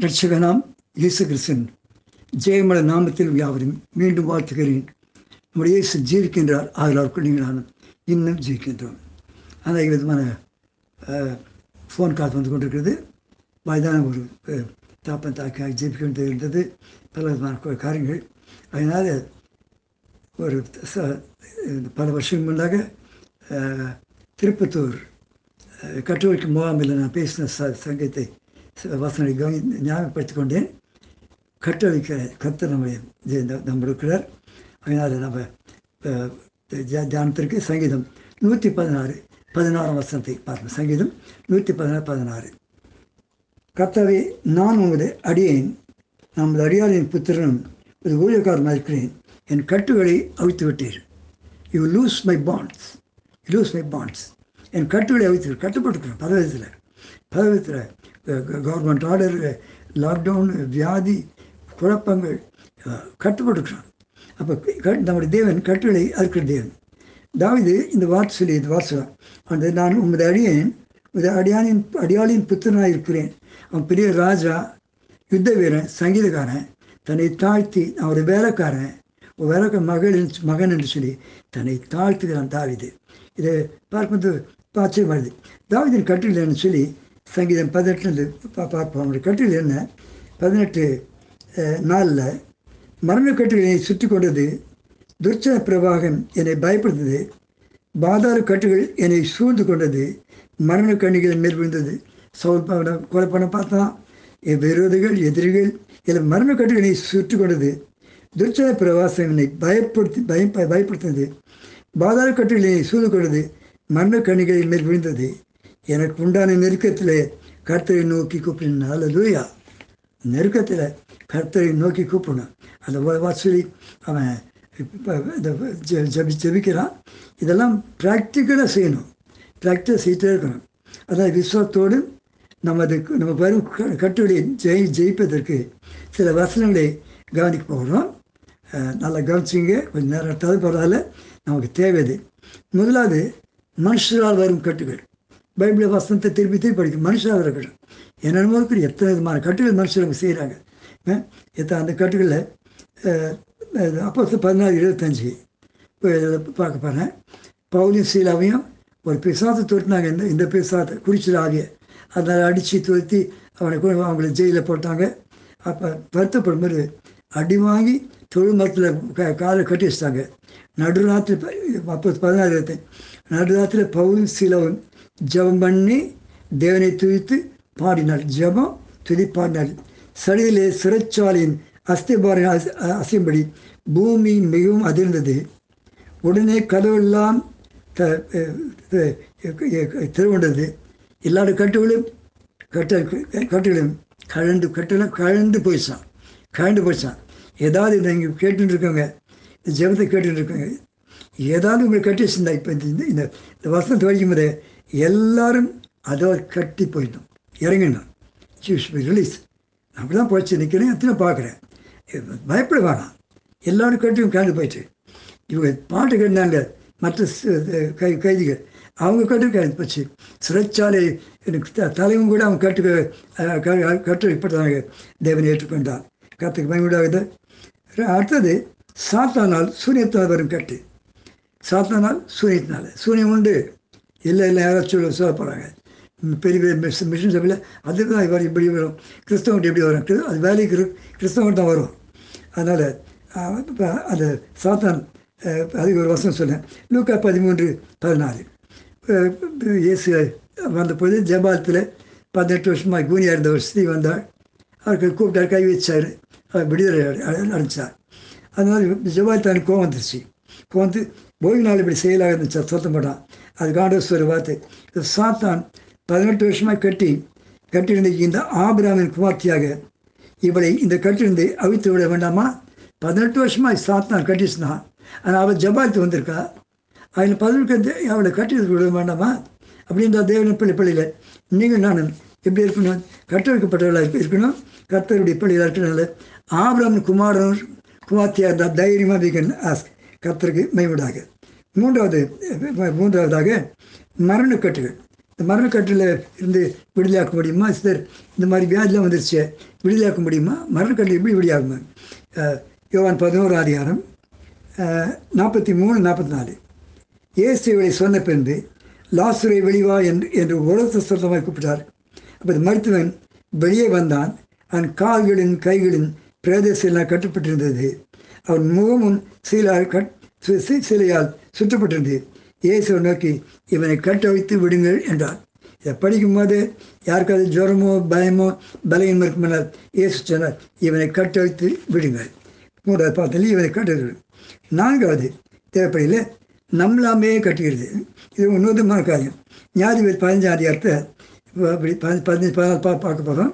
ரட்சகனாம் இயேசு கிறிஸ்தன் ஜெயமல நாமத்தில் யாவரையும் மீண்டும் வாழ்த்துகிறேன். நம்முடைய இயேசு ஜீவிக்கின்றார் ஆதலால் நீங்கள் இன்னும் ஜீவிக்கின்றோம். அந்த விதமான ஃபோன் கால் வந்து கொண்டிருக்கிறது. வயதான ஒரு தாப்பன் தாக்கியாக ஜீவிக்க வேண்டியது இருந்தது பல விதமான காரியங்கள். அதனால் ஒரு ச- பல வருஷம் முன்னாக திருப்பத்தூர் கட்டுரைக்கு முகாமில் நான் பேசின ச சங்கத்தை வசனங்களை கவனி ஞாபகப்படுத்தி கொண்டேன் கற்றளிக்க கர்த்தர் நம்ம நம்ம இருக்கிறார் அதனால் நம்ம தியானத்திற்கு சங்கீதம் நூற்றி பதினாறு பதினாறாம் வசனத்தை பார்ப்போம் சங்கீதம் நூற்றி பதினாறு பதினாறு. கர்த்தாவே நான் உங்களை அடியேன். நமது அடியாளின் புத்திரனும் ஒரு ஊழியக்காரனாக இருக்கிறேன். என் கட்டுகளை அவித்து விட்டீர் you loose my bonds you loose my bonds என் கட்டுகளை அவித்து கட்டுப்பட்டுக்கிறேன். பல விதத்தில் பல விதத்தில் கவர்மெண்ட் ஆர்டர் லாக்டவுன் வியாதி குழப்பங்கள் அஹ், கட்டுப்பட்டுக்கிறான் அப்போ நம்முடைய தேவன் கட்டளை அறுக்கிற தேவன். தாவிது இந்த வார்த்தை சொல்லி இந்த வார்த்தை அந்த நான் உமது அடியேன் உமது அடியானின் அடியாளின் புத்திரனாக இருக்கிறேன். அவன் பெரிய ராஜா யுத்த வீரன் சங்கீதக்காரன். தன்னை தாழ்த்தி அவருடைய வேலைக்காரன். ஒரு மகள் மகன் என்று சொல்லி தன்னை தாழ்த்துகிறான் தாவிது. இதை பார்க்கும்போது ஆச்சரியம் வருது தாவிதின் கட்டில் சொல்லி சங்கீதம் பதினெட்டுலேருந்து பா பார்ப்போம். அவனுடைய கட்டில் என்ன? பதினெட்டு நாளில் மரண கட்டுகளை சுற்றி கொண்டது துர்ச்சன பிரவாகம் என்னை பயப்படுத்தது. பாதாள கட்டுகள் என்னை சூழ்ந்து கொண்டது மரண கண்ணிகள் மேல் விழுந்தது. சவுல் கொலை பண்ண பார்த்தான் என் விரோதிகள் எதிரிகள் எல்லாம் மரண கட்டுகளை சுற்றி கொண்டது துர்ச்சன பிரவாசம் என்னை பயப்படுத்தி பயம் பயப்படுத்தினது பாதாள கட்டுகளை சூழ்ந்து கொண்டது மரண கண்ணிகளின் மேல் விழுந்தது. எனக்கு உண்டான நெருக்கத்தில் கர்த்தரை நோக்கி கூப்பிடினால லூயா நெருக்கத்தில் கர்த்தரை நோக்கி கூப்பிடணும் அந்த வாசலி அவன் இப்போ இந்த ஜெ- ஜெபி ஜெபிக்கிறான். இதெல்லாம் ப்ராக்டிக்கலாக செய்யணும். ப்ராக்டிஸ் செய்யிட்டே இருக்கணும். அதான் விஸ்வத்தோடு நமது நம்ம வரும் க- கட்டுரையை ஜெயி ஜெயிப்பதற்கு சில வசனங்களை கவனிக்க போகிறோம். நல்லா கவனிச்சிங்க. கொஞ்சம் நேரம் எடுத்தாலும் பரவாயில்ல. நமக்கு தேவை முதலாவது மனுஷரால் வரும் கட்டுகள். பைபிள் வசனத்தை திருப்பி திருப்பி படிக்கும் மனுஷனாக இருக்கட்டும் என்னென்னமோ இருக்கிற எத்தனை விதமான கட்டுகள் மனுஷனுக்கு செய்கிறாங்க. எத்தனை அந்த கட்டுகளில் அப்போ பதினாறு இருபத்தஞ்சி. பார்க்க போகிறேன் பவுலியும் சீலாவையும் ஒரு பிசாத்து துரத்தினாங்க. இந்த இந்த பிசாத்து குடிச்சிட ஆகிய அதனால் அடித்து துரத்தி அவனை அவங்கள ஜெயிலில் போட்டாங்க. அப்போ வருத்தப்படும் போது அடி வாங்கி தொழில் மரத்தில் க காலை கட்டி வச்சிட்டாங்க. நடுராத்திரி அப்போ பதினாறு இருபத்தி நடுராத்திரியில் பவுலும் சீலாவும் ஜெபம் பண்ணி தேவனை துதித்து பாடினாள். ஜெபம் துதி பாடினாள். சடியிலே சிறைச்சாலையின் அஸ்திபாரின் அசையும்படி பூமி மிகவும் அதிர்ந்தது. உடனே கதவெல்லாம் த திருவண்டது எல்லா கட்டுகளும் கட்ட கட்டுகளும் கழண்டு கட்டெல்லாம் கழண்டு போயிடுச்சான் கழண்டு போயிடுச்சான் ஏதாவது இதை இங்கே கேட்டுட்டு இருக்கோங்க இந்த ஜெபத்தை கேட்டுட்டு இருக்கோங்க ஏதாவது உங்களுக்கு கட்டி இப்போ இந்த இந்த- இந்த இந்த வசனத்தை எல்லாரும் அதை கட்டி போயிட்டோம். இறங்கிடணும் ரிலீஸ் அப்படி தான் போச்சு நிற்கிறேன் எத்தனை பார்க்குறேன்? பயப்பட வேணாம். எல்லாரும் கட்டியும் கலந்து போயிட்டு. இவங்க பாட்டு கேட்டாங்க மற்ற கை கைதிகள். அவங்க கட்டு கலந்து போச்சு. சிறைச்சாலை எனக்கு த- தலைவன் கூட அவங்க கட்டு க- கட்டு இப்படித்தாங்க தேவனை ஏற்றுக்கொண்டான் கற்றுக்கு பயன்படாகுது அடுத்தது சாத்தானால் சூரியத்தால் வரும் கட்டு. சாத்தானால் சூரியத்தினால் சூரியன் உண்டு. இல்லை இல்லை யாராச்சும் சொல்ல சொல்ல போகிறாங்க பெரிய பெரிய மிஷ் மிஷின் சபையில் அதுதான் இவர் இப்படி வரும். கிறிஸ்தவன்ட்டு எப்படி வரும். அது வேலைக்கு இரு- கிறிஸ்தவன் தான் வரும். அதனால் அந்த சாத்தான் அதுக்கு ஒரு வசனம் சொன்னேன். லூக்கா பதிமூன்று பதினாறு. இயேசு வந்தபோது ஜபாலத்தில் பதினெட்டு வருஷமாக கூனியாக இருந்த ஒரு ஸ்திரீ வந்தாள். அவருக்கு கூப்பிட்டார் கை வச்சார். அவர் விடுதலை அடைஞ்சார். அதனால் ஜபாலத்தான கோவம் வந்துருச்சு. கோவம் வந்து ஓய்வு நாள் இப்படி செயலாக இருந்துச்சு. சொத்த மாட்டான் அது காண்டோஸ்வர வார்த்தை. சாத்தான் பதினெட்டு வருஷமாக கட்டி கட்டியிருந்த இந்த ஆபிராமின் குமார்த்தியாக இவளை இந்த கட்டிருந்து அவித்து விட வேண்டாமா? பதினெட்டு வருஷமாக சாத்தான் கட்டிச்சுனான் ஆனால் அவள் ஜபாத்து வந்திருக்கா? அதில் பதினெட்டு அவளை கட்டி விட வேண்டாமா? அப்படின்ற தேவனின் பிள்ளை பிள்ளையில். நீங்கள் நானும் எப்படி இருக்கணும்? கட்டளிக்கப்பட்டவர்களாக இருக்கணும்? கர்த்தருடைய பிள்ளைகளாக இருக்கனால ஆபிராமின் குமாரன் குமார்த்தியாக இருந்தால் தைரியமாக வீக்கன் ஆஸ்க் கர்த்தருக்கு மைவிடாக மூன்றாவது மூன்றாவதாக மரணக்கட்டுகள். இந்த மரணக்கட்டில் இருந்து விடுதலையாக்க முடியுமா? சிலர் இந்த மாதிரி வியாதிலாம் வந்துருச்சு. விடுதலையாக்க முடியுமா? மரணக்கட்டில் எப்படி விடியாகுமா யோவான் பதினோரு அதிகாரம் நாற்பத்தி மூணு நாற்பத்தி நாலு இயேசு இவளை சொன்ன பின்பு லாசுரை வெளிவா என்று என்று உலகத்தை சொந்தமாக கூப்பிட்டார். அப்போது மருத்துவன் வெளியே வந்தான். அவன் கால்களின் கைகளின் பிரதேசெல்லாம் கட்டப்பட்டிருந்தது. அவன் முகமும் சீலால் கட் சிலையால் சுற்றப்பட்டிருந்தது. இயேசுவை நோக்கி இவனை கட்ட வைத்து விடுங்கள் என்றார். இதை படிக்கும்போது யாருக்காவது ஜுரமோ பயமோ பலையின் இருக்குமென்றால் இயேசு சொன்னார் இவனை கட்ட வைத்து விடுங்கள். மூன்றாவது பார்த்தாலே இவனை கட்ட விடுங்கள். நான்காவது தேவைப்படையில் நம்மளாமே கட்டுகிறது. இது உன்னதமான காரியம். ஞாதிபதி பதினஞ்சாம் அதிகாரத்தை இப்ப அப்படி பதினஞ்சு பதினஞ்சு பதினாலு பா பார்க்க போகிறோம்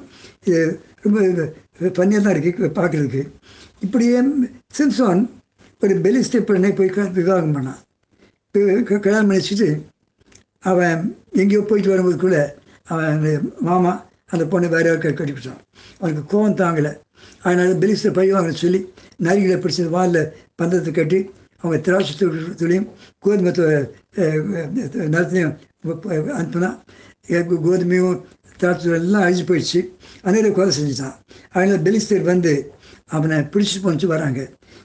இது ரொம்ப பண்ணியாக தான் இருக்குது பார்க்குறதுக்கு. இப்படியே சிம்சான் ஒரு பெலிஸ்டே பெண்ணை போய் விவாகம் பண்ணான். கல்யாணம் பண்ணி வச்சுட்டு அவன் எங்கேயோ போயிட்டு வரும்போது கூட அவன் அந்த மாமா அந்த பொண்ணை வேற யாருக்கு கட்டிவிட்டான் அவனுக்கு கோவம் தாங்கலை. அதனால் பெலிஸில் பை வாங்க சொல்லி நரிகளை பிடிச்சது வாலில் பந்தத்தை கட்டி அவங்க திராட்சை தூள் துளியும் கோதுமை நிலத்தையும் அனுப்புனா கோதுமையும் திராட்சை எல்லாம் அழிஞ்சு போயிடுச்சு. அதனால கொலை செஞ்சுட்டான். அதனால் பெலிஸ்தர் வந்து அவனை பிடிச்சி போச்சு வராங்க.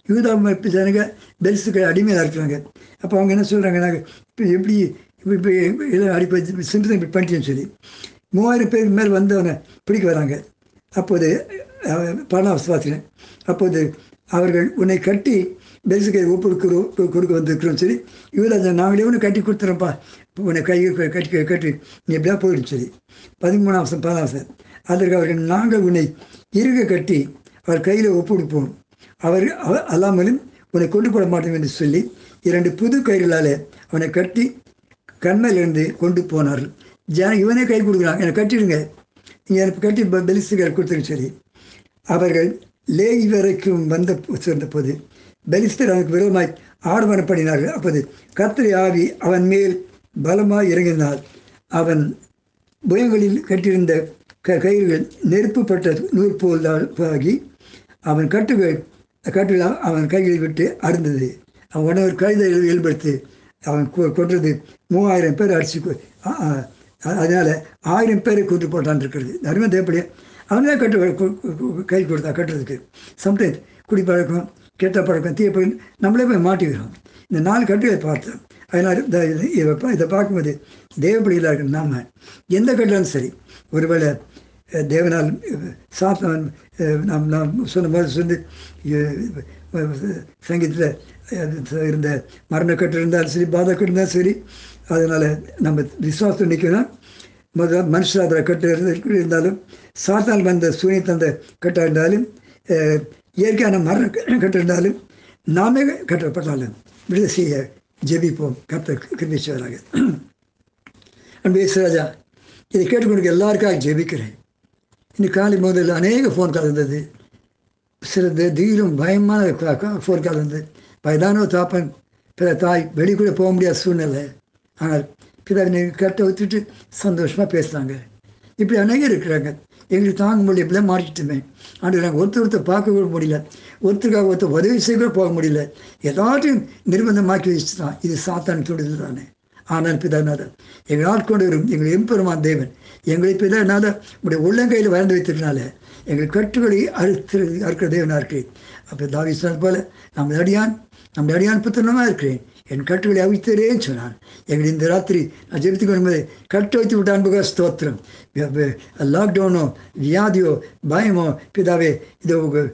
யூதா இப்போ ஜனங்க பெல்ஸுக்கு அடிமையாக இருக்கிறாங்க அப்போ அவங்க என்ன சொல்கிறாங்க நாங்கள் இப்போ எப்படி இப்படி இப்போ எல்லாம் அடிப்பை சிம்பிள் இப்படி பண்ணிட்டேன்னு சொல்லி. மூவாயிரம் பேருக்கு மேல் வந்து அவனை பிடிக்க வராங்க. அப்போது பணம் பார்த்தீங்க அப்போது அவர்கள் உன்னை கட்டி பெல்ஸுக்கு ஒப்புடுக்கிறோம் கொடுக்க வந்திருக்கிறோம் சரி யூதா நாங்களே ஒன்று கட்டி கொடுத்துறோம்ப்பா. உன்னை கை கட்டி கட்டி நீ எப்படியா போயிடும் சரி பதிமூணாம் வருஷம் பதினாம் வருஷம் அதற்கு அவர்கள் நாங்கள் உன்னை இருக கட்டி அவர் கையில் ஒப்புடுப்போம். அவர் அல்லாமலும் உன்னை கொண்டு போட மாட்டோம் என்று சொல்லி இரண்டு புது கயிறுகளால் அவனை கட்டி கண்மையிலிருந்து கொண்டு போனார்கள். ஜன இவனே கை கொடுக்குறான். என்னை கட்டிடுங்க. நீங்கள் எனக்கு கட்டி பெ- பெலிஸ்துகள் கொடுத்துருங்க சரி. அவர்கள் லேகி வரைக்கும் வந்த சேர்ந்தபோது பெலிஸ்தர் அவனுக்கு விரோதமாய் ஆர்வனம் பண்ணினார்கள். அப்போது கத்திரி ஆவி அவன் மேல் பலமாக இறங்கினால் அவன் புயங்களில் கட்டியிருந்த க கயிறுகள் நெருப்புப்பட்ட நூல் போல் ஆகி அவன் கட்டுகள் கட்டுகள் அவன் கைகளை விட்டு அருந்தது. அவன் உடனே ஒரு கழுதை இயல்படுத்தி அவன் கொ- கொன்றது. மூவாயிரம் பேர் அடிச்சு அதனால் அதனால ஆயிரம் பேரை கொண்டு போட்டான் இருக்கிறது. அருமை தேப்படியே அவனே கட்டு கை கொடுத்தா கட்டுறதுக்கு. சம்டைம்ஸ் குடிப்பழக்கம் கெட்ட பழக்கம் தீய பழக்கம் நம்மளே போய் மாட்டிக்கிறோம் இந்த நாலு கட்டுகளை பார்த்தோம் அதனால் இந்த இதை பார்க்கும்போது தேவப்படிகளாக இருக்கிற நாம் எந்த கட்டிலும் சரி. ஒருவேளை தேவனால் சாத்தான் நாம் நாம் சொன்ன மாதிரி சொல்லி சங்கீதத்தில் இருந்த மரணக்கட்டு இருந்தாலும் சரி பாதக்கட்டு இருந்தாலும் சரி அதனால் நம்ம விசுவாசம் நிற்கணும் முதல் மனுஷாதார கட்டு இருந்து- இருந்தாலும் சாத்தான் வந்த சூனிய தந்த கட்டாக இருந்தாலும் இயற்கையான மரண கட்டு இருந்தாலும் நாமே கட்டப்பட்டாலும் விடுதலை செய்ய ஜெபிப்போம். கத்த கிருமிச்சவராக அன்பு ராஜா இதை கேட்டுக்கொண்டு எல்லாருக்காக ஜெபிக்கிறேன். இன்னைக்கு காலை முதல்ல அநேக ஃபோன் கால் இருந்தது. சில தி- திகிலும் பயமான க- ஃபோன் கால் இருந்தது. வயதானோ தாப்பன் பிற தாய் வெளிக்கூட போக முடியாத சூழ்நிலை. ஆனால் பிதாவினை கட்ட ஒத்துட்டு சந்தோஷமாக பேசுகிறாங்க இப்படி அநேக இருக்கிறாங்க. எங்களுக்கு தாங்க முடியல இப்படிலாம் மாறிட்டுமே. ஆனால் நாங்கள் ஒருத்தர் ஒருத்தர் பார்க்க கூட முடியல. ஒருத்தருக்காக ஒருத்தர் உதவி செய்ய கூட போக முடியல. எல்லாத்தையும் நிர்பந்தமாக்கி வச்சுட்டான் இது சாத்தான் தொடுதல் தானே. ஆனால் பிதாநாதர் எங்கள் ஆட்கொண்டு வரும் எங்கள் எம்பெருமான் தேவன். எங்களை பிதாநாத உடைய உள்ளங்கையில் வளர்ந்து வைத்ததுனால எங்கள் கட்டுகளை அறுத்து அறுக்கிற தேவனாக இருக்கிறேன் அப்போ தாவி சொன்னது போல நம்ம அடியான் நம்ம அடியான் புத்தனமாக இருக்கிறேன். என் கட்டுகளை அவித்தரேன்னு சொன்னான். எங்கள் இந்த ராத்திரி நான் ஜெபித்துக் கொள்ளும்போது கட்டு வைத்து விட்டான் புகா ஸ்தோத்திரம். லாக்டவுனோ வியாதியோ பயமோ பிதாவே இதோ உங்க-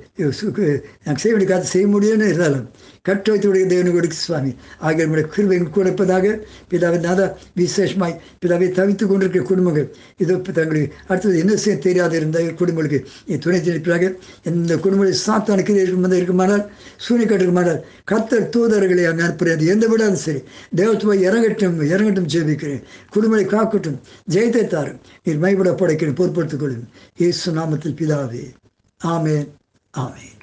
நாங்கள் செய்ய வேண்டிய காத்து செய்ய முடியும்னு இருந்தாலும் கட்டு வைத்து தேவனுக்கு கொடுக்கு சுவாமி ஆகிய நம்முடைய கிருபை கொடுப்பதாக பிதாவை நாதா விசேஷமாய் பிதாவை தவித்து கொண்டிருக்கிற குடும்பங்கள் இதோ தங்களுக்கு அடுத்தது என்ன செய்ய தெரியாத இருந்த குடும்பங்களுக்கு நீ துணை தெரிவிப்பாக இந்த குடும்பங்கள் சாத்தானுக்கு இருக்கும் இருக்குமானால் சூனியக்காட்டு இருக்குமானால் கத்தர் தூதர்களை அங்கே அனுப்புறது எந்த விடாதும் சரி தேவத்துவ இறங்கட்டும் இறங்கட்டும் ஜெபிக்கிறேன் குடும்பங்களை காக்கட்டும் ஜெயத்தை தாரும் நீர் விட படைக்கிறேன் பொறுப்படுத்திக் கொள்ளும் இயேசு நாமத்தில் பிதாவே. ஆமென். ஆமென்.